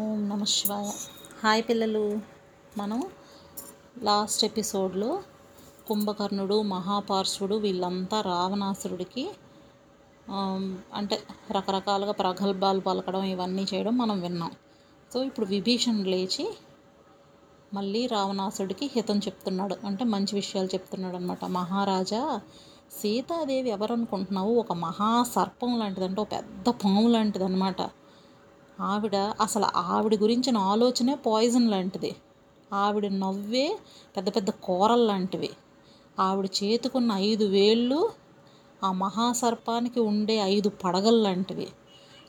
ఓం నమ శివాయ. హాయ్ పిల్లలు. మనం లాస్ట్ ఎపిసోడ్లో కుంభకర్ణుడు మహాపార్శ్వుడు వీళ్ళంతా రావణాసురుడికి అంటే రకరకాలుగా ప్రగల్భాలు పలకడం ఇవన్నీ చేయడం మనం విన్నాం. సో ఇప్పుడు విభీషణ్ లేచి మళ్ళీ రావణాసుడికి హితం చెప్తున్నాడు. అంటే మంచి విషయాలు చెప్తున్నాడు అనమాట మహారాజా సీతాదేవి ఎవరనుకుంటున్నావు? ఒక మహాసర్పం లాంటిది అంటే ఒక పెద్ద పాము లాంటిది అనమాట ఆవిడ అసలు ఆవిడ గురించిన ఆలోచనే పాయిజన్ లాంటిది. ఆవిడ నవ్వే పెద్ద పెద్ద కూరలు లాంటివి. ఆవిడ చేతుకున్న ఐదు వేళ్ళు ఆ మహాసర్పానికి ఉండే ఐదు పడగలు లాంటివి.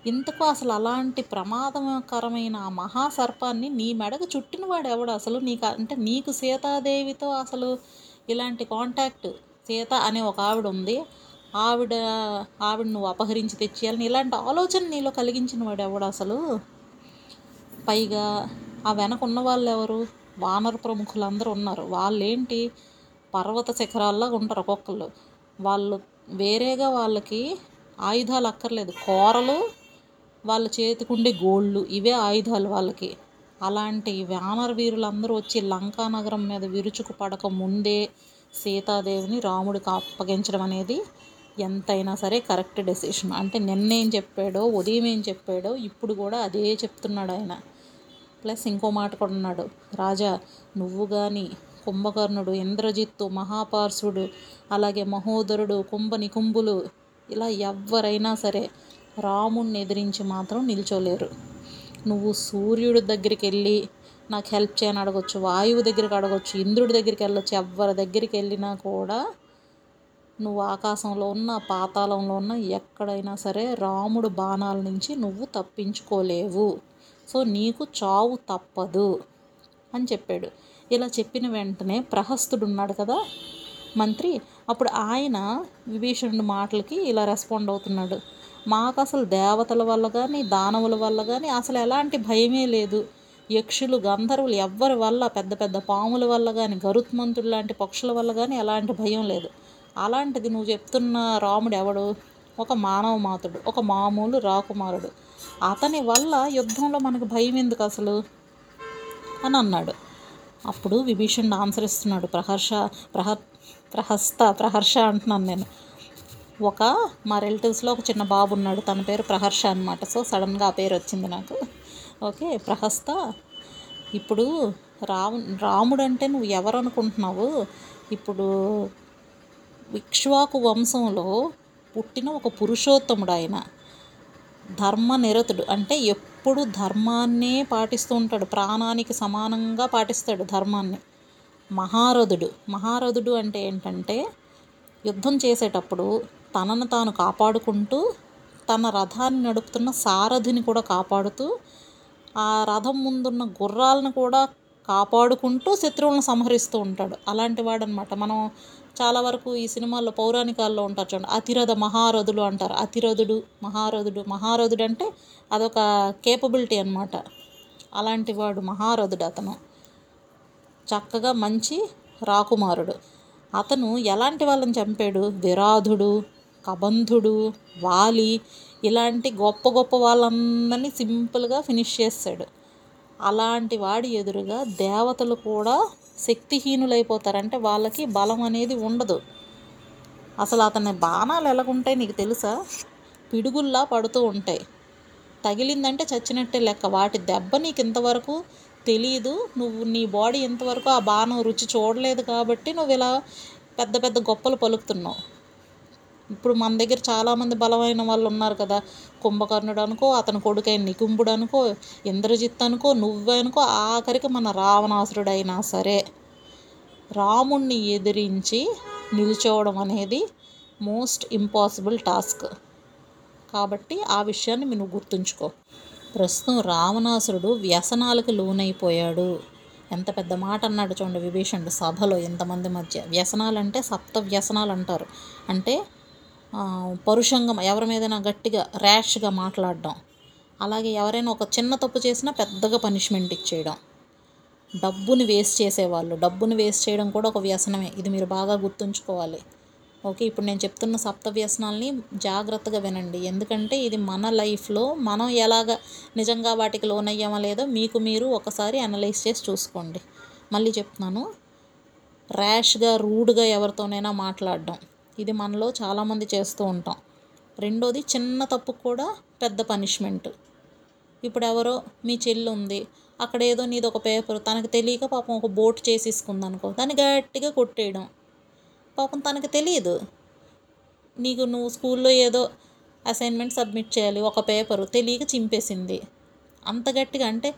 ఇంతకు అసలు అలాంటి ప్రమాదకరమైన ఆ మహాసర్పాన్ని నీ మెడకు చుట్టినవాడు ఎవడు అసలు? నీకు అంటే నీకు సీతాదేవితో అసలు ఇలాంటి కాంటాక్ట్ సీత అనే ఒక ఆవిడ ఉంది. ఆవిడ ఆవిడ నువ్వు అపహరించి తెచ్చేయాలని ఇలాంటి ఆలోచన నీలో కలిగించిన వాడు ఎవడు అసలు? పైగా ఆ వెనక ఉన్న వాళ్ళు ఎవరు? వానర ప్రముఖులందరూ ఉన్నారు. వాళ్ళేంటి? పర్వత శిఖరాల్లో ఉంటారు ఒక్కొక్కళ్ళు. వాళ్ళు వేరేగా వాళ్ళకి ఆయుధాలు అక్కర్లేదు. కూరలు వాళ్ళ చేతికుండే గోళ్ళు ఇవే ఆయుధాలు వాళ్ళకి. అలాంటి వానర వీరులందరూ వచ్చి లంకా నగరం మీద విరుచుకు పడక ముందే సీతాదేవిని రాముడికి అప్పగించడం అనేది ఎంతైనా సరే కరెక్ట్ డెసిషన్. అంటే నిన్నేం చెప్పాడో ఉదయం ఏం చెప్పాడో ఇప్పుడు కూడా అదే చెప్తున్నాడు ఆయన. ప్లస్ ఇంకో మాట కూడా ఉన్నాడు రాజా నువ్వు కానీ కుంభకర్ణుడు ఇంద్రజిత్తు మహాపార్సుడు అలాగే మహోదరుడు కుంభ నికుంభులు ఇలా ఎవరైనా సరే రాముణ్ణి ఎదిరించి మాత్రం నిల్చోలేరు. నువ్వు సూర్యుడి దగ్గరికి వెళ్ళి నాకు హెల్ప్ చేయని అడగొచ్చు వాయువు దగ్గరికి అడగొచ్చు ఇంద్రుడి దగ్గరికి వెళ్ళొచ్చు ఎవరి దగ్గరికి వెళ్ళినా కూడా నువ్వు ఆకాశంలో ఉన్న పాతాళంలో ఉన్న ఎక్కడైనా సరే రాముడు బాణాల నుంచి నువ్వు తప్పించుకోలేవు. సో నీకు చావు తప్పదు అని చెప్పాడు. ఇలా చెప్పిన వెంటనే ప్రహస్తుడు ఉన్నాడు కదా మంత్రి అప్పుడు ఆయన విభీషణుడి మాటలకి ఇలా రెస్పాండ్ అవుతున్నాడు. మాకు అసలు దేవతల వల్ల కానీ దానవుల వల్ల కానీ అసలు ఎలాంటి భయమే లేదు. యక్షులు గంధర్వులు ఎవ్వరి వల్ల పెద్ద పెద్ద పాముల వల్ల కానీ గరుత్మంతుడు లాంటి పక్షుల వల్ల కానీ ఎలాంటి భయం లేదు. అలాంటిది నువ్వు చెప్తున్న రాముడు ఎవడు? ఒక మానవ మాతుడు ఒక మామూలు రాకుమారుడు. అతని వల్ల యుద్ధంలో మనకు భయం ఎందుకు అసలు? అని అన్నాడు. అప్పుడు విభీషణుడు ఆన్సర్ ఇస్తున్నాడు. ప్రహర్ష ప్రహ ప్రహస్త ప్రహర్ష అంటున్నాను నేను. ఒక మా రిలేటివ్స్లో ఒక చిన్న బాబు ఉన్నాడు. తన పేరు ప్రహర్ష అనమాట సో సడన్గా ఆ పేరు వచ్చింది నాకు. ఓకే ప్రహస్త ఇప్పుడు రాము రాముడు అంటే నువ్వు ఎవరు అనుకుంటున్నావు? ఇప్పుడు ఇక్ష్వాకు వంశంలో పుట్టిన ఒక పురుషోత్తముడు ఆయన ధర్మ నిరతుడు అంటే ఎప్పుడు ధర్మాన్నే పాటిస్తూ ఉంటాడు. ప్రాణానికి సమానంగా పాటిస్తాడు ధర్మాన్ని. మహారథుడు. మహారథుడు అంటే ఏంటంటే యుద్ధం చేసేటప్పుడు తనను తాను కాపాడుకుంటూ తన రథాన్ని నడుపుతున్న సారథిని కూడా కాపాడుతూ ఆ రథం ముందున్న గుర్రాలను కూడా కాపాడుకుంటూ శత్రువులను సంహరిస్తూ ఉంటాడు. అలాంటి వాడు అనమాట మనం చాలా వరకు ఈ సినిమాల్లో పౌరాణికాల్లో ఉంటారు చూడండి. అతిరథ మహారథులు అంటారు. అతిరథుడు మహారథుడు మహారథుడు అంటే అదొక కేపబిలిటీ అనమాట అలాంటి వాడు మహారథుడు అతను. చక్కగా మంచి రాకుమారుడు. అతను ఎలాంటి వాళ్ళని చంపాడు? విరాధుడు కబంధుడు వాలి ఇలాంటి గొప్ప గొప్ప వాళ్ళందరినీ సింపుల్గా ఫినిష్ చేస్తాడు. అలాంటి వాడి ఎదురుగా దేవతలు కూడా శక్తిహీనులైపోతారు అంటే వాళ్ళకి బలం అనేది ఉండదు. అసలు అతని బాణాలు ఎలాగుంటాయి నీకు తెలుసా? పిడుగుల్లా పడుతూ ఉంటాయి. తగిలిందంటే చచ్చినట్టే లెక్క. వాటి దెబ్బ నీకు ఇంతవరకు తెలియదు నువ్వు నీ బాడీ ఇంతవరకు ఆ బాణం రుచి చూడలేదు కాబట్టి నువ్వు ఇలా పెద్ద పెద్ద గొప్పలు పలుకుతున్నావు. ఇప్పుడు మన దగ్గర చాలామంది బలమైన వాళ్ళు ఉన్నారు కదా. కుంభకర్ణుడు అనుకో అతని కొడుకైన నికుంభుడు అనుకో ఇంద్రజిత్ అనుకో నువ్వే అనుకో ఆఖరికి మన రావణాసురుడైనా సరే రాముణ్ణి ఎదిరించి నిల్చోవడం అనేది మోస్ట్ ఇంపాసిబుల్ టాస్క్. కాబట్టి ఆ విషయాన్ని మీరు గుర్తుంచుకో. ప్రస్తుతం రావణాసురుడు వ్యసనాలకు లోనైపోయాడు. ఎంత పెద్ద మాట అన్నాడు చూడండి విభీషణుడు సభలో ఇంతమంది మధ్య. వ్యసనాలు అంటే సప్త వ్యసనాలు అంటారు అంటే పరుషంగా ఎవరి మీదైనా గట్టిగా ర్యాష్గా మాట్లాడడం. అలాగే ఎవరైనా ఒక చిన్న తప్పు చేసినా పెద్దగా పనిష్మెంట్ ఇచ్చేయడం. డబ్బుని వేస్ట్ చేసేవాళ్ళు. డబ్బుని వేస్ట్ చేయడం కూడా ఒక వ్యసనమే. ఇది మీరు బాగా గుర్తుంచుకోవాలి. ఓకే ఇప్పుడు నేను చెప్తున్న సప్త వ్యసనాల్ని జాగ్రత్తగా వినండి. ఎందుకంటే ఇది మన లైఫ్లో మనం ఎలాగ నిజంగా వాటికి లోనయ్యామా లేదో మీకు మీరు ఒకసారి అనలైజ్ చేసి చూసుకోండి. మళ్ళీ చెప్తున్నాను. ర్యాష్గా రూడ్గా ఎవరితోనైనా మాట్లాడడం. ఇది మనలో చాలామంది చేస్తూ ఉంటాం. రెండోది చిన్న తప్పుకు కూడా పెద్ద పనిష్మెంట్. ఇప్పుడు ఎవరో మీ చెల్లి ఉంది అక్కడ ఏదో నీది ఒక పేపర్ తనకు తెలియక పాపం ఒక బోట్ చేసేసుకుంది అనుకో దాన్ని గట్టిగా కొట్టేయడం. పాపం తనకు తెలియదు. నీకు నువ్వు స్కూల్లో ఏదో అసైన్మెంట్ సబ్మిట్ చేయాలి ఒక పేపరు తెలియక చింపేసింది. అంత గట్టిగా అంటే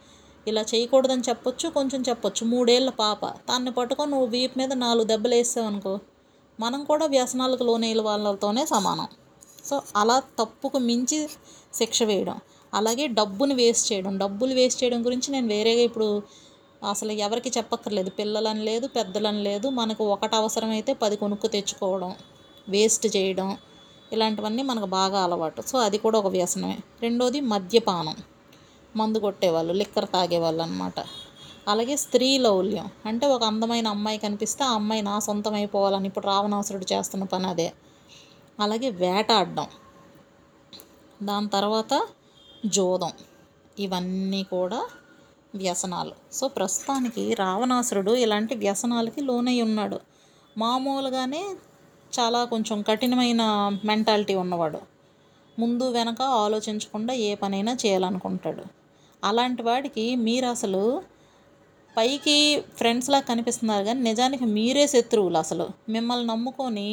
ఇలా చేయకూడదని చెప్పొచ్చు కొంచెం చెప్పొచ్చు. మూడేళ్ళ పాప తన్ని పట్టుకొని నువ్వు వీపు మీద నాలుగు దెబ్బలు వేసావు అనుకో మనం కూడా వ్యసనాలకు లోనైన వాళ్ళతోనే సమానం. సో అలా తప్పుకు మించి శిక్ష వేయడం. అలాగే డబ్బును వేస్ట్ చేయడం. డబ్బులు వేస్ట్ చేయడం గురించి నేను వేరేగా ఇప్పుడు అసలు ఎవరికి చెప్పక్కర్లేదు. పిల్లలని లేదు పెద్దలని లేదు. మనకు ఒకటి అవసరమైతే పది కొనుక్కు తెచ్చుకోవడం వేస్ట్ చేయడం ఇలాంటివన్నీ మనకు బాగా అలవాటు. సో అది కూడా ఒక వ్యసనమే. రెండోది మద్యపానం. మందు కొట్టేవాళ్ళు లిక్కర్ తాగేవాళ్ళు అనమాట అలాగే స్త్రీ లౌల్యం. అంటే ఒక అందమైన అమ్మాయి కనిపిస్తే ఆ అమ్మాయి నా సొంతం అయిపోవాలని ఇప్పుడు రావణాసురుడు చేస్తున్న పని అదే. అలాగే వేటాడడం. దాని తర్వాత జోదం. ఇవన్నీ కూడా వ్యసనాలు. సో ప్రస్తుతానికి రావణాసురుడు ఇలాంటి వ్యసనాలకి లోనై ఉన్నాడు. మామూలుగానే చాలా కొంచెం కఠినమైన మెంటాలిటీ ఉన్నవాడు. ముందు వెనక ఆలోచించకుండా ఏ పనైనా చేయాలనుకుంటాడు. అలాంటి వాడికి మీరు అసలు పైకి ఫ్రెండ్స్లా కనిపిస్తున్నారు కానీ నిజానికి మీరే శత్రువులు అసలు. మిమ్మల్ని నమ్ముకొని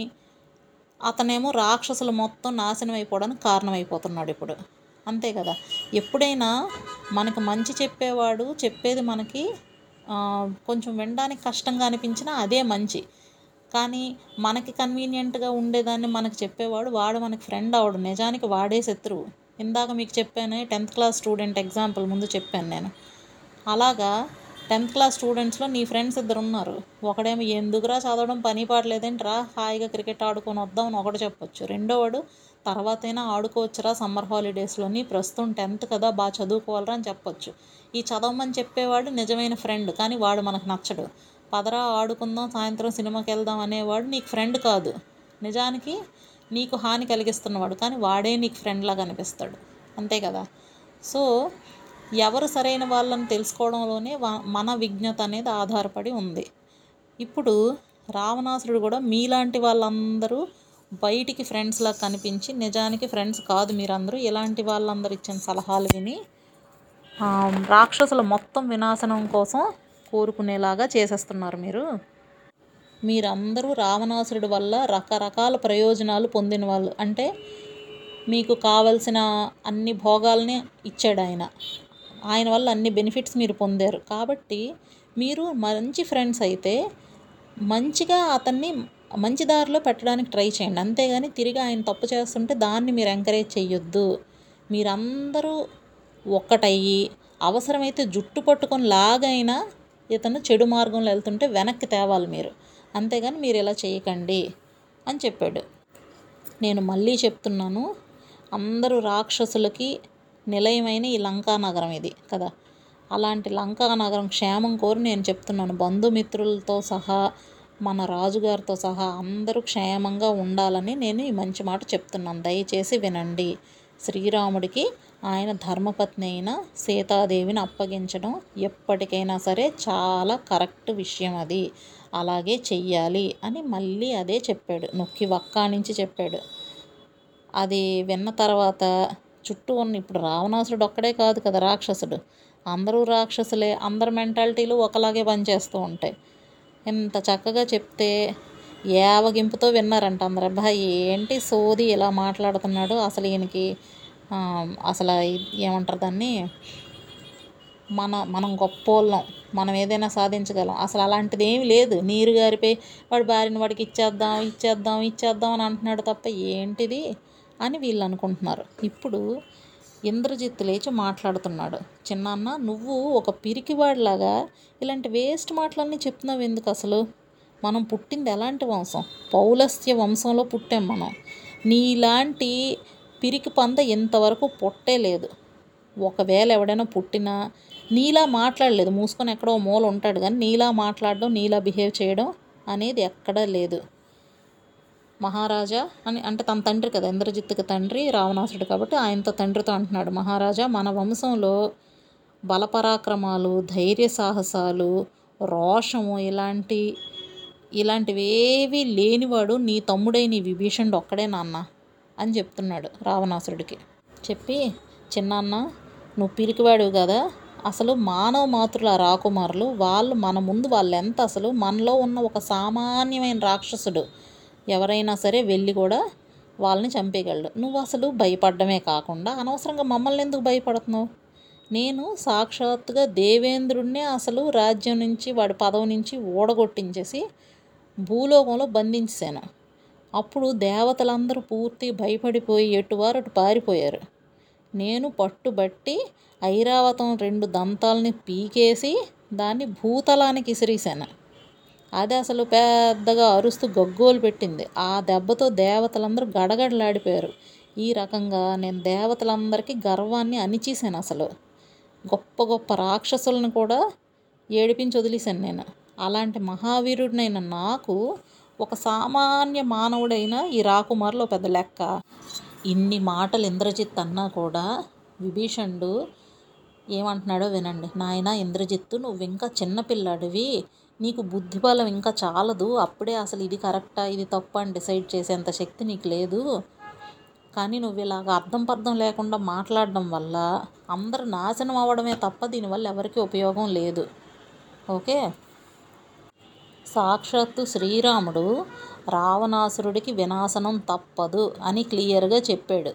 అతనేమో రాక్షసులు మొత్తం నాశనం అయిపోవడానికి కారణమైపోతున్నాడు ఇప్పుడు. అంతే కదా. ఎప్పుడైనా మనకు మంచి చెప్పేవాడు చెప్పేది మనకి కొంచెం వినడానికి కష్టంగా అనిపించినా అదే మంచి. కానీ మనకి కన్వీనియంట్గా ఉండేదాన్ని మనకు చెప్పేవాడు వాడు మనకి ఫ్రెండ్ అవడు. నిజానికి వాడే శత్రువు. ఇందాక మీకు చెప్పాను టెన్త్ క్లాస్ స్టూడెంట్ ఎగ్జాంపుల్ ముందు చెప్పాను నేను. అలాగా టెన్త్ క్లాస్ స్టూడెంట్స్లో నీ ఫ్రెండ్స్ ఇద్దరు ఉన్నారు ఒకడేమో ఎందుకురా చదవడం? పని పాటలేదేంటి రా హాయిగా క్రికెట్ ఆడుకొని వద్దాం అని ఒకటి చెప్పొచ్చు. రెండోవాడు తర్వాతైనా ఆడుకోవచ్చురా సమ్మర్ హాలిడేస్లోని ప్రస్తుతం టెన్త్ కదా బాగా చదువుకోవాలరా అని చెప్పొచ్చు. ఈ చదవమని చెప్పేవాడు నిజమైన ఫ్రెండ్ కానీ వాడు మనకు నచ్చడు. పదరా ఆడుకుందాం సాయంత్రం సినిమాకి వెళ్దాం అనేవాడు నీకు ఫ్రెండ్ కాదు. నిజానికి నీకు హాని కలిగిస్తున్నవాడు కానీ వాడే నీకు ఫ్రెండ్లాగా అనిపిస్తాడు. అంతే కదా? సో ఎవరు సరైన వాళ్ళని తెలుసుకోవడంలోనే మన విజ్ఞత అనేది ఆధారపడి ఉంది. ఇప్పుడు రావణాసురుడు కూడా మీలాంటి వాళ్ళందరూ బయటికి ఫ్రెండ్స్లా కనిపించి నిజానికి ఫ్రెండ్స్ కాదు మీరందరూ ఇలాంటి వాళ్ళందరూ ఇచ్చిన సలహాలు విని రాక్షసుల మొత్తం వినాశనం కోసం కోరుకునేలాగా చేసేస్తున్నారు మీరు. మీరందరూ రావణాసురుడి వల్ల రకరకాల ప్రయోజనాలు పొందిన వాళ్ళు. అంటే మీకు కావలసిన అన్ని భోగాల్ని ఇచ్చాడు ఆయన. ఆయన వల్ల అన్ని బెనిఫిట్స్ మీరు పొందారు. కాబట్టి మీరు మంచి ఫ్రెండ్స్ అయితే మంచిగా అతన్ని మంచి దారిలో పెట్టడానికి ట్రై చేయండి. అంతేగాని తిరిగి ఆయన తప్పు చేస్తుంటే దాన్ని మీరు ఎంకరేజ్ చేయొద్దు మీరందరూ ఒక్కటయ్యి అవసరమైతే జుట్టు పట్టుకొని లాగైనా ఇతను చెడు మార్గంలో వెళ్తుంటే వెనక్కి తేవాలి మీరు. అంతేగాని మీరు ఇలా చేయకండి అని చెప్పాడు. నేను మళ్ళీ చెప్తున్నాను అందరూ రాక్షసులకి నిలయమైన ఈ లంకా నగరం ఇది కదా? అలాంటి లంకా నగరం క్షేమం కోరి నేను చెప్తున్నాను. బంధుమిత్రులతో సహా మన రాజుగారితో సహా అందరూ క్షేమంగా ఉండాలని నేను ఈ మంచి మాట చెప్తున్నాను. దయచేసి వినండి. శ్రీరాముడికి ఆయన ధర్మపత్ని అయిన సీతాదేవిని అప్పగించడం ఎప్పటికైనా సరే చాలా కరెక్ట్ విషయం అది. అలాగే చెయ్యాలి అని మళ్ళీ అదే చెప్పాడు. నొక్కి వక్కా నుంచి చెప్పాడు. అది విన్న తర్వాత చుట్టూ ఉన్న ఇప్పుడు రావణాసురుడు ఒక్కడే కాదు కదా రాక్షసుడు. అందరూ రాక్షసులే అందరి మెంటాలిటీలు ఒకలాగే పనిచేస్తూ ఉంటాయి. ఎంత చక్కగా చెప్తే ఏవగింపుతో విన్నారంట అందరు. అబ్బాయి ఏంటి సోది ఇలా మాట్లాడుతున్నాడు? అసలు ఈయనకి అసలు ఏమంటారు దాన్ని? మన మనం గొప్పోళ్ళం. మనం ఏదైనా సాధించగలం. అసలు అలాంటిది ఏమి లేదు. నీరు గారిపోయి వాడి భార్యని వాడికి ఇచ్చేద్దాం ఇచ్చేద్దాం ఇచ్చేద్దాం అని అంటున్నాడు తప్ప ఏంటిది? అని వీళ్ళు అనుకుంటున్నారు ఇప్పుడు ఇంద్రజిత్ లేచి మాట్లాడుతున్నాడు. చిన్నాన్న నువ్వు ఒక పిరికివాడిలాగా ఇలాంటి వేస్ట్ మాటలన్నీ చెప్తున్నావు ఎందుకు అసలు? మనం పుట్టింది ఎలాంటి వంశం? పౌలస్త్య వంశంలో పుట్టాం మనం. నీలాంటి పిరికి పంద ఇంతవరకు పుట్టే లేదు. ఒకవేళ ఎవడైనా పుట్టినా నీలా మాట్లాడలేదు. మూసుకొని ఎక్కడో మూల ఉంటాడు. కానీ నీలా మాట్లాడడం నీలా బిహేవ్ చేయడం అనేది ఎక్కడా లేదు. మహారాజా అని అంటే తన తండ్రి కదా ఇంద్రజిత్తుకి తండ్రి రావణాసుడు కాబట్టి ఆయనతో తండ్రితో అంటున్నాడు. మహారాజా మన వంశంలో బలపరాక్రమాలు ధైర్య సాహసాలు రోషము ఇలాంటి ఇలాంటివేవి లేనివాడు నీ తమ్ముడైన నీ విభీషణుడు ఒక్కడే నాన్న అని చెప్తున్నాడు రావణాసురుడికి. చెప్పి చిన్నాన్న నువ్వు పిరికివాడివి కదా అసలు మానవ మాతృల రాకుమారులు వాళ్ళు మన ముందు వాళ్ళు ఎంత అసలు మనలో ఉన్న ఒక సామాన్యమైన రాక్షసుడు ఎవరైనా సరే వెళ్ళి కూడా వాళ్ళని చంపేయగలడు. నువ్వు అసలు భయపడడమే కాకుండా అనవసరంగా మమ్మల్ని ఎందుకు భయపడుతున్నావు? నేను సాక్షాత్తుగా దేవేంద్రుడినే అసలు రాజ్యం నుంచి వాడి పదవి నుంచి ఓడగొట్టించేసి భూలోకంలో బంధించాను అప్పుడు దేవతలందరూ పూర్తి భయపడిపోయి ఎటువారు అటు పారిపోయారు. నేను పట్టుబట్టి ఐరావతం రెండు దంతాలని పీకేసి దాన్ని భూతలానికి ఇసిరేసాను అది అసలు పెద్దగా అరుస్తూ గగ్గోలు పెట్టింది. ఆ దెబ్బతో దేవతలందరూ గడగడలాడిపోయారు. ఈ రకంగా నేను దేవతలందరికీ గర్వాన్ని అణిచేశాను అసలు. గొప్ప గొప్ప రాక్షసులను కూడా ఏడిపించి వదిలేశాను నేను. అలాంటి మహావీరుడినైన నాకు ఒక సామాన్య మానవుడైన ఈ రాకుమారులో పెద్ద లెక్క. ఇన్ని మాటలు ఇంద్రజిత్ అన్నా కూడా విభీషణుడు ఏమంటున్నాడో వినండి. నాయన ఇంద్రజిత్తు నువ్వు ఇంకా చిన్నపిల్లాడివి నీకు బుద్ధి బలం ఇంకా చాలదు. అప్పుడే అసలు ఇది కరెక్టా ఇది తప్ప అని డిసైడ్ చేసేంత శక్తి నీకు లేదు. కానీ నువ్వు ఇలాగ అర్థం పర్థం లేకుండా మాట్లాడడం వల్ల అందరు నాశనం అవ్వడమే తప్ప దీనివల్ల ఎవరికీ ఉపయోగం లేదు. ఓకే? సాక్షాత్తు శ్రీరాముడు రావణాసురుడికి వినాశనం తప్పదు అని క్లియర్గా చెప్పాడు.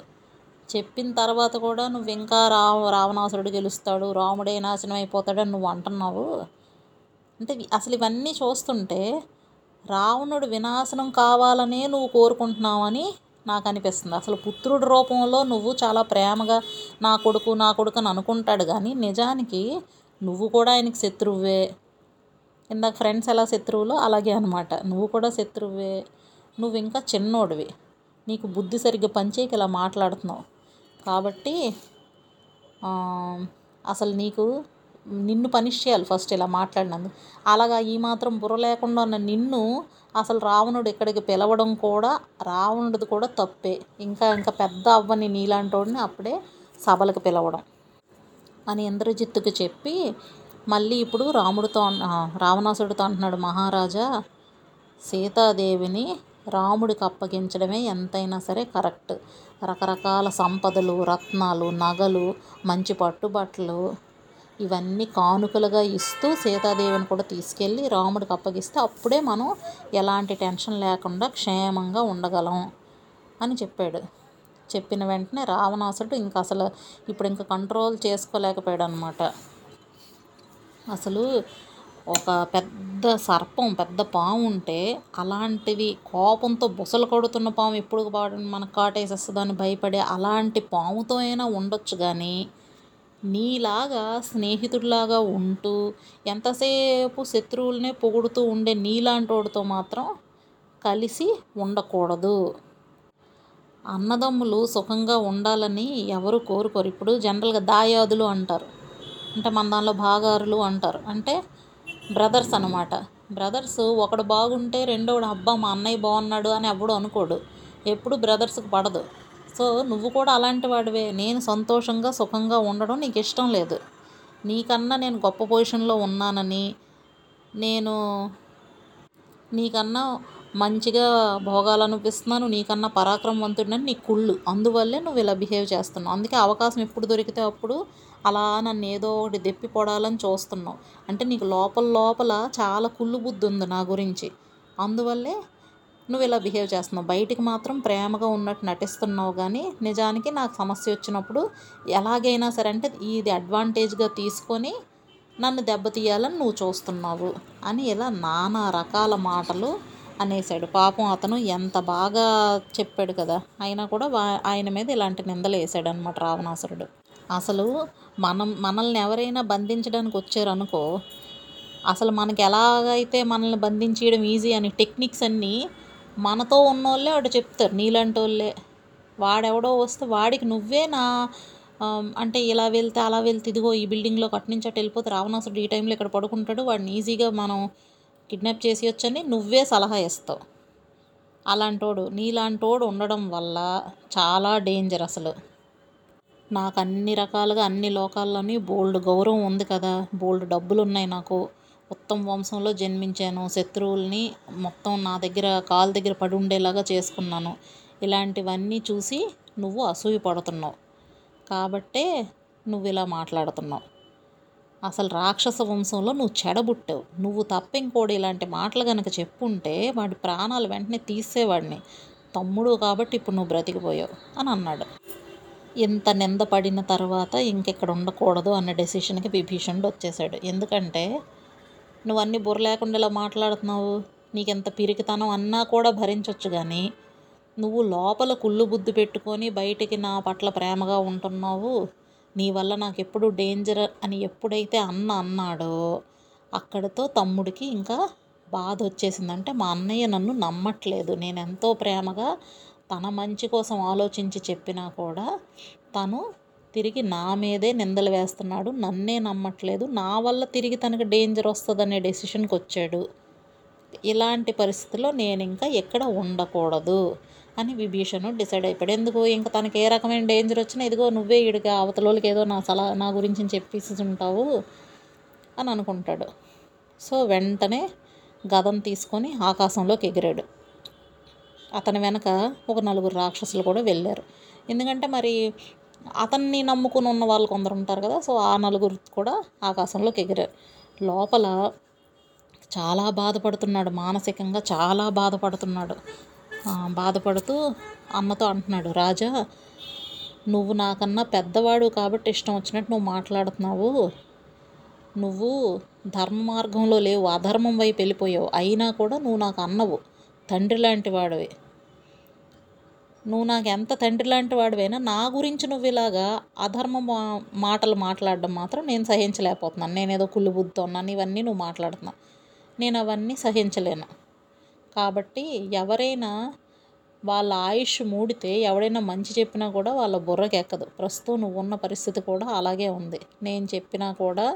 చెప్పిన తర్వాత కూడా నువ్వు ఇంకా రావ రావణాసురుడు గెలుస్తాడు రాముడే నాశనం అయిపోతాడని నువ్వు అంటున్నావు. అంటే అసలు ఇవన్నీ చూస్తుంటే రావణుడు వినాశనం కావాలనే నువ్వు కోరుకుంటున్నావని నాకు అనిపిస్తుంది అసలు పుత్రుడి రూపంలో నువ్వు చాలా ప్రేమగా నా కొడుకు నా కొడుకు అని అనుకుంటాడు కానీ నిజానికి నువ్వు కూడా ఆయనకి శత్రువే. ఇందాక ఫ్రెండ్స్ ఎలా శత్రువులో అలాగే అనమాట నువ్వు కూడా శత్రువే. నువ్వు ఇంకా చిన్నోడివి. నీకు బుద్ధి సరిగ్గా పనిచేయక ఇలా మాట్లాడుతున్నావు. కాబట్టి అసలు నీకు నిన్ను పనిష్ చేయాలి ఫస్ట్ ఇలా మాట్లాడినందుకు. అలాగా ఈ మాత్రం బుర్ర లేకుండా ఉన్న నిన్ను అసలు రావణుడు ఇక్కడికి పిలవడం కూడా రావణుడిది కూడా తప్పే. ఇంకా ఇంకా పెద్ద అవ్వని నీలాంటోడిని అప్పుడే సభలకు పిలవడం అని ఇంద్రజిత్తుకు చెప్పి మళ్ళీ ఇప్పుడు రాముడితో రావణాసుడితో అంటున్నాడు మహారాజా సీతాదేవిని రాముడికి అప్పగించడమే ఎంతైనా సరే కరెక్ట్ రకరకాల సంపదలు రత్నాలు నగలు మంచి పట్టుబట్టలు ఇవన్నీ కానుకలుగా ఇస్తూ సీతాదేవిని కూడా తీసుకెళ్ళి రాముడికి అప్పగిస్తే అప్పుడే మనం ఎలాంటి టెన్షన్ లేకుండా క్షేమంగా ఉండగలం అని చెప్పాడు. చెప్పిన వెంటనే రావణాసుడు ఇంకా అసలు ఇప్పుడు ఇంకా కంట్రోల్ చేసుకోలేకపోయాడు అనమాట అసలు ఒక పెద్ద సర్పం పెద్ద పాము ఉంటే అలాంటిది కోపంతో బుసలు కొడుతున్న పాము ఎప్పుడు పాడని మనకు కాటేసేస్తుందని భయపడే అలాంటి పాముతో అయినా ఉండొచ్చు కానీ నీలాగా స్నేహితుడిలాగా ఉంటూ ఎంతసేపు శత్రువులనే పొగుడుతూ ఉండే నీలాంటోడితో మాత్రం కలిసి ఉండకూడదు. అన్నదమ్ములు సుఖంగా ఉండాలని ఎవరు కోరుకోరు. ఇప్పుడు జనరల్గా దాయాదులు అంటారు. అంటే మన దానిలో భాగారులు అంటారు. అంటే బ్రదర్స్ అనమాట బ్రదర్స్ ఒకడు బాగుంటే రెండోడు అబ్బా మా అన్నయ్య బాగున్నాడు అని ఎవడు అనుకోడు. ఎప్పుడు బ్రదర్స్కి పడదు. సో నువ్వు కూడా అలాంటి వాడివే. నేను సంతోషంగా సుఖంగా ఉండడం నీకు ఇష్టం లేదు. నీకన్నా నేను గొప్ప పొజిషన్లో ఉన్నానని నేను నీకన్నా మంచిగా భోగాలు అనిపిస్తున్నాను నీకన్నా పరాక్రమవంతుడిని నీ కుళ్ళు. అందువల్లే నువ్వు ఇలా బిహేవ్ చేస్తున్నావు. అందుకే అవకాశం ఎప్పుడు దొరికితే అప్పుడు అలా నన్ను ఏదో ఒకటి దెప్పి పొడాలని చూస్తున్నావు. అంటే నీకు లోపల లోపల చాలా కుళ్ళు బుద్ధి ఉంది నా గురించి. అందువల్లే నువ్వు ఇలా బిహేవ్ చేస్తున్నావు. బయటికి మాత్రం ప్రేమగా ఉన్నట్టు నటిస్తున్నావు కానీ నిజానికి నాకు సమస్య వచ్చినప్పుడు ఎలాగైనా సరే అంటే ఇది అడ్వాంటేజ్గా తీసుకొని నన్ను దెబ్బతీయాలని నువ్వు చూస్తున్నావు అని ఇలా నానా రకాల మాటలు అనేసాడు పాపం అతను ఎంత బాగా చెప్పాడు కదా అయినా కూడా వా- ఆయన మీద ఇలాంటి నిందలు వేసాడు అనమాట రావణాసురుడు. అసలు మనం మనల్ని ఎవరైనా బంధించడానికి వచ్చారనుకో అసలు మనకి ఎలాగైతే మనల్ని బంధించేయడం ఈజీ అని టెక్నిక్స్ అన్నీ మనతో ఉన్నోళ్ళే వాడు చెప్తారు. నీలాంటి వాళ్ళే వాడెవడో వస్తే వాడికి నువ్వే నా అంటే ఇలా వెళ్తే అలా వెళ్తే ఇదిగో ఈ బిల్డింగ్లో కట్ నుంచి అటు వెళ్ళిపోతే రావణాసుడు ఈ టైంలో ఇక్కడ పడుకుంటాడు. వాడిని ఈజీగా మనం కిడ్నాప్ చేసి వచ్చని నువ్వే సలహా ఇస్తావు. అలాంటోడు నీలాంటోడు ఉండడం వల్ల చాలా డేంజర్ అసలు. నాకు అన్ని రకాలుగా అన్ని లోకాల్లోని బోల్డ్ గౌరవం ఉంది కదా. బోల్డ్ డబ్బులు ఉన్నాయి నాకు. ఉత్తమ వంశంలో జన్మించాను. శత్రువుల్ని మొత్తం నా దగ్గర కాలు దగ్గర పడి ఉండేలాగా చేసుకున్నాను. ఇలాంటివన్నీ చూసి నువ్వు అసూయ పడుతున్నావు. కాబట్టే నువ్వు ఇలా మాట్లాడుతున్నావు. అసలు రాక్షస వంశంలో నువ్వు చెడబుట్టావు. నువ్వు తప్ప ఇలాంటి మాటలు కనుక చెప్పుంటే వాడి ప్రాణాలు వెంటనే తీసేవాడిని. తమ్ముడు కాబట్టి ఇప్పుడు నువ్వు బ్రతికిపోయావు అని అన్నాడు. ఇంత నింద పడిన తర్వాత ఇంకెక్కడ ఉండకూడదు అన్న డెసిషన్కి విభీషణుడు వచ్చేసాడు ఎందుకంటే నువ్వు అన్ని బుర్ర లేకుండా ఇలా మాట్లాడుతున్నావు? నీకెంత పిరికితనం అన్నా కూడా భరించవచ్చు కానీ నువ్వు లోపల కుళ్ళు బుద్ధి పెట్టుకొని బయటికి నా పట్ల ప్రేమగా ఉంటున్నావు. నీ వల్ల నాకు ఎప్పుడు డేంజర్ అని ఎప్పుడైతే అన్న అన్నాడో అక్కడితో తమ్ముడికి ఇంకా బాధ వచ్చేసిందంటే మా అన్నయ్య నన్ను నమ్మట్లేదు. నేను ఎంతో ప్రేమగా తన మంచి కోసం ఆలోచించి చెప్పినా కూడా తను తిరిగి నా మీదే నిందలు వేస్తున్నాడు. నన్నే నమ్మట్లేదు. నా వల్ల తిరిగి తనకి డేంజర్ వస్తుందనే డెసిషన్కి వచ్చాడు ఇలాంటి పరిస్థితుల్లో నేను ఇంకా ఎక్కడ ఉండకూడదు అని విభీషణుడు డిసైడ్ అయిపోయాడు. ఎందుకు? ఇంకా తనకి ఏ రకమైన డేంజర్ వచ్చినా ఇదిగో నువ్వే ఇడిగా అవతలోళ్ళకి ఏదో నా సలహా నా గురించి చెప్పేసి ఉంటావు అని అనుకుంటాడు. సో వెంటనే గదం తీసుకొని ఆకాశంలోకి ఎగిరాడు. అతని వెనక ఒక నలుగురు రాక్షసులు కూడా వెళ్ళారు. ఎందుకంటే మరి అతన్ని నమ్ముకుని ఉన్న వాళ్ళు కొందరు ఉంటారు కదా సో ఆ నలుగురు కూడా ఆకాశంలోకి ఎగిరారు. లోపల చాలా బాధపడుతున్నాడు మానసికంగా చాలా బాధపడుతున్నాడు. బాధపడుతూ అమ్మతో అంటున్నాడు రాజా నువ్వు నాకన్నా పెద్దవాడు కాబట్టి ఇష్టం వచ్చినట్టు నువ్వు మాట్లాడుతున్నావు. నువ్వు ధర్మ మార్గంలో లేవు అధర్మం వైపు వెళ్ళిపోయావు. అయినా కూడా నువ్వు నాకు అన్నవు. తండ్రి లాంటి వాడివి. నువ్వు నాకు ఎంత తండ్రి లాంటి వాడివైనా నా గురించి నువ్వు ఇలాగా అధర్మ మాటలు మాట్లాడడం మాత్రం నేను సహించలేకపోతున్నాను. నేను ఏదో కుళ్ళు బుద్ధితో ఉన్నాను. ఇవన్నీ నువ్వు మాట్లాడుతున్నావు. నేను అవన్నీ సహించలేను. కాబట్టి ఎవరైనా వాళ్ళ ఆయుష్ మూడితే ఎవడైనా మంచి చెప్పినా కూడా వాళ్ళ బుర్రకి ఎక్కదు ప్రస్తుతం నువ్వు ఉన్న పరిస్థితి కూడా అలాగే ఉంది. నేను చెప్పినా కూడా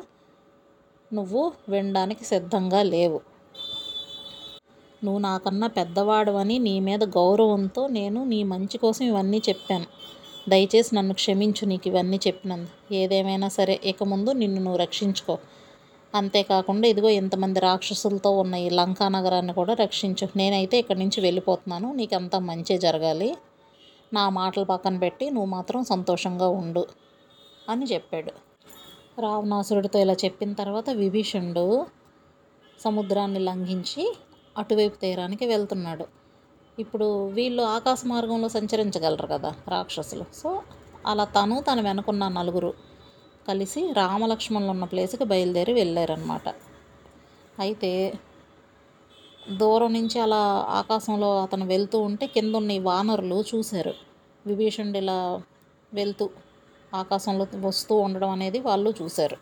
నువ్వు వినడానికి సిద్ధంగా లేవు. నువ్వు నాకన్నా పెద్దవాడవని నీ మీద గౌరవంతో నేను నీ మంచి కోసం ఇవన్నీ చెప్పాను. దయచేసి నన్ను క్షమించు నీకు ఇవన్నీ చెప్పినందు ఏదేమైనా సరే ఇక ముందు నిన్ను నువ్వు రక్షించుకో. అంతేకాకుండా ఇదిగో ఇంతమంది రాక్షసులతో ఉన్న ఈ లంకా నగరాన్ని కూడా రక్షించు. నేనైతే ఇక్కడి నుంచి వెళ్ళిపోతున్నాను. నీకు అంతా మంచి జరగాలి. నా మాటలు పక్కన పెట్టి నువ్వు మాత్రం సంతోషంగా ఉండు అని చెప్పాడు. రావణాసురుడితో ఇలా చెప్పిన తర్వాత విభీషణుడు సముద్రాన్ని లంఘించి అటువైపు తీరానికి వెళ్తున్నాడు. ఇప్పుడు వీళ్ళు ఆకాశ మార్గంలో సంచరించగలరు కదా రాక్షసులు. సో అలా తను తన వెనుకున్న నలుగురు కలిసి రామలక్ష్మణులు ఉన్న ప్లేస్కి బయలుదేరి వెళ్ళారనమాట అయితే దూరం నుంచి అలా ఆకాశంలో అతను వెళ్తూ ఉంటే కింద ఉన్న ఈ వానరులు చూశారు. విభీషణుడు ఇలా వెళ్తూ ఆకాశంలో వస్తూ ఉండడం అనేది వాళ్ళు చూశారు.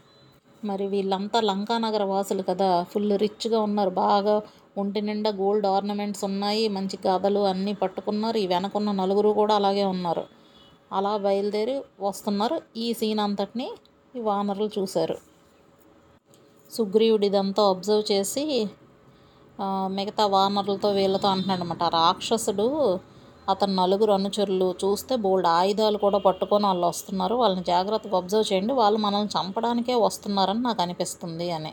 మరి వీళ్ళంతా లంకానగర వాసులు కదా ఫుల్ రిచ్గా ఉన్నారు. బాగా ఒంటి నిండా గోల్డ్ ఆర్నమెంట్స్ ఉన్నాయి మంచి గదలు అన్నీ పట్టుకున్నారు. ఈ వెనకున్న నలుగురు కూడా అలాగే ఉన్నారు. అలా బయలుదేరి వస్తున్నారు. ఈ సీన్ అంతటిని ఈ వానరులు చూశారు. సుగ్రీవుడు ఇదంతా అబ్జర్వ్ చేసి మిగతా వానరులతో వీళ్ళతో అంటున్నాడు అనమాట రాక్షసుడు అతను నలుగురు అనుచరులు చూస్తే బోల్డ్ ఆయుధాలు కూడా పట్టుకొని వాళ్ళు వస్తున్నారు. వాళ్ళని జాగ్రత్తగా అబ్జర్వ్ చేయండి. వాళ్ళు మనల్ని చంపడానికే వస్తున్నారని నాకు అనిపిస్తుంది అని.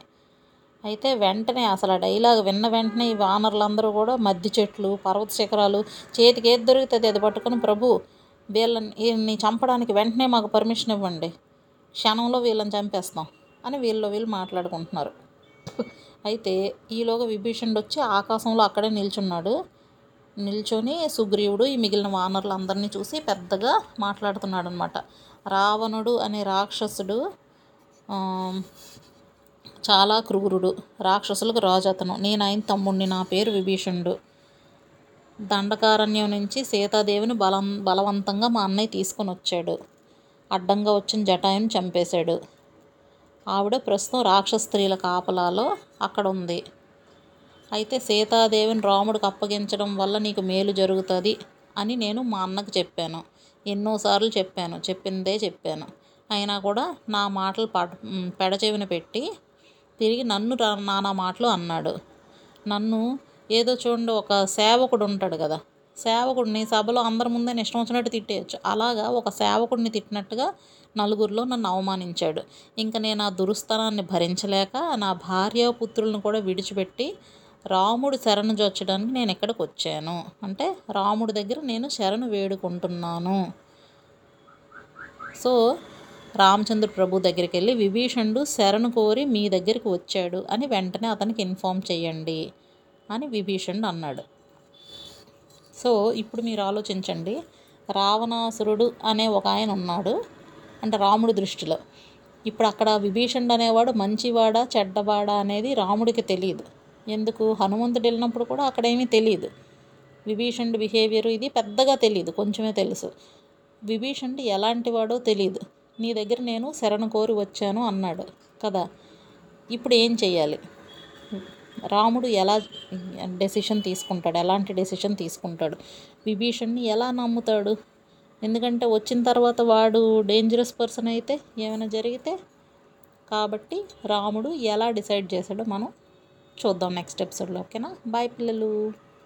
అయితే వెంటనే అసలు ఆ డైలాగ్ విన్న వెంటనే ఈ వానరులందరూ కూడా మధ్య చెట్లు పర్వత శిఖరాలు చేతికి ఏది దొరుకుతుంది అది పట్టుకొని ప్రభు వీళ్ళని చంపడానికి వెంటనే మాకు పర్మిషన్ ఇవ్వండి. క్షణంలో వీళ్ళని చంపేస్తాం అని వీళ్ళు వీళ్ళు మాట్లాడుకుంటున్నారు. అయితే ఈలోగా విభీషణుడు వచ్చి ఆకాశంలో అక్కడే నిల్చున్నాడు. నిల్చొని సుగ్రీవుడు ఈ మిగిలిన వానరులందరినీ చూసి పెద్దగా మాట్లాడుతున్నాడు అనమాట రావణుడు అనే రాక్షసుడు చాలా క్రూరుడు రాక్షసులకు రాజు అతను నేను తమ్ముణ్ణి నా పేరు విభీషణుడు. దండకారణ్యం నుంచి సీతాదేవిని బలం బలవంతంగా మా అన్నయ్య తీసుకొని వచ్చాడు అడ్డంగా వచ్చిన జటాయుని చంపేశాడు. ఆవిడ ప్రస్తుతం రాక్షస స్త్రీల కాపలాలో అక్కడ ఉంది అయితే సీతాదేవిని రాముడికి అప్పగించడం వల్ల నీకు మేలు జరుగుతుంది అని నేను మా అన్నకు చెప్పాను. ఎన్నోసార్లు చెప్పాను. చెప్పిందే చెప్పాను. అయినా కూడా నా మాటలు పడ పెడచెవిన పెట్టి తిరిగి నన్ను నానా మాటలు అన్నాడు. నన్ను ఏదో చూడండి ఒక సేవకుడు ఉంటాడు కదా. సేవకుడిని సభలో అందరి ముందే ఇష్టం వచ్చినట్టు తిట్టేయచ్చు. అలాగా ఒక సేవకుడిని తిట్టినట్టుగా నలుగురిలో నన్ను అవమానించాడు. ఇంకా నేను ఆ దురుస్థానాన్ని భరించలేక నా భార్య పుత్రులను కూడా విడిచిపెట్టి రాముడు శరణు జొచ్చడానికి నేను ఇక్కడికి వచ్చాను. అంటే రాముడి దగ్గర నేను శరణు వేడుకుంటున్నాను. సో రామచంద్ర ప్రభు దగ్గరికి వెళ్ళి విభీషణుడు శరణు కోరి మీ దగ్గరికి వచ్చాడు అని వెంటనే అతనికి ఇన్ఫామ్ చేయండి అని విభీషణుడు అన్నాడు. సో ఇప్పుడు మీరు ఆలోచించండి. రావణాసురుడు అనే ఒక ఆయన ఉన్నాడు అంటే రాముడి దృష్టిలో. ఇప్పుడు అక్కడ విభీషణుడు అనేవాడు మంచివాడా చెడ్డవాడా అనేది రాముడికి తెలియదు ఎందుకు? హనుమంతుడు వెళ్ళినప్పుడు కూడా అక్కడేమీ తెలియదు విభీషణుడి బిహేవియర్ ఇది పెద్దగా తెలియదు కొంచెమే తెలుసు. విభీషణుడు ఎలాంటి వాడో తెలియదు నీ దగ్గర నేను శరణు కోరి వచ్చాను అన్నాడు. కదా? ఇప్పుడు ఏం చేయాలి రాముడు ఎలా డెసిషన్ తీసుకుంటాడు? ఎలాంటి డెసిషన్ తీసుకుంటాడు? విభీషణ్ని ఎలా నమ్ముతాడు? ఎందుకంటే వచ్చిన తర్వాత వాడు డేంజరస్ పర్సన్ అయితే ఏమైనా జరిగితే కాబట్టి రాముడు ఎలా డిసైడ్ చేశాడో మనం చూద్దాం నెక్స్ట్ ఎపిసోడ్లో ఓకేనా? బాయ్ పిల్లలు.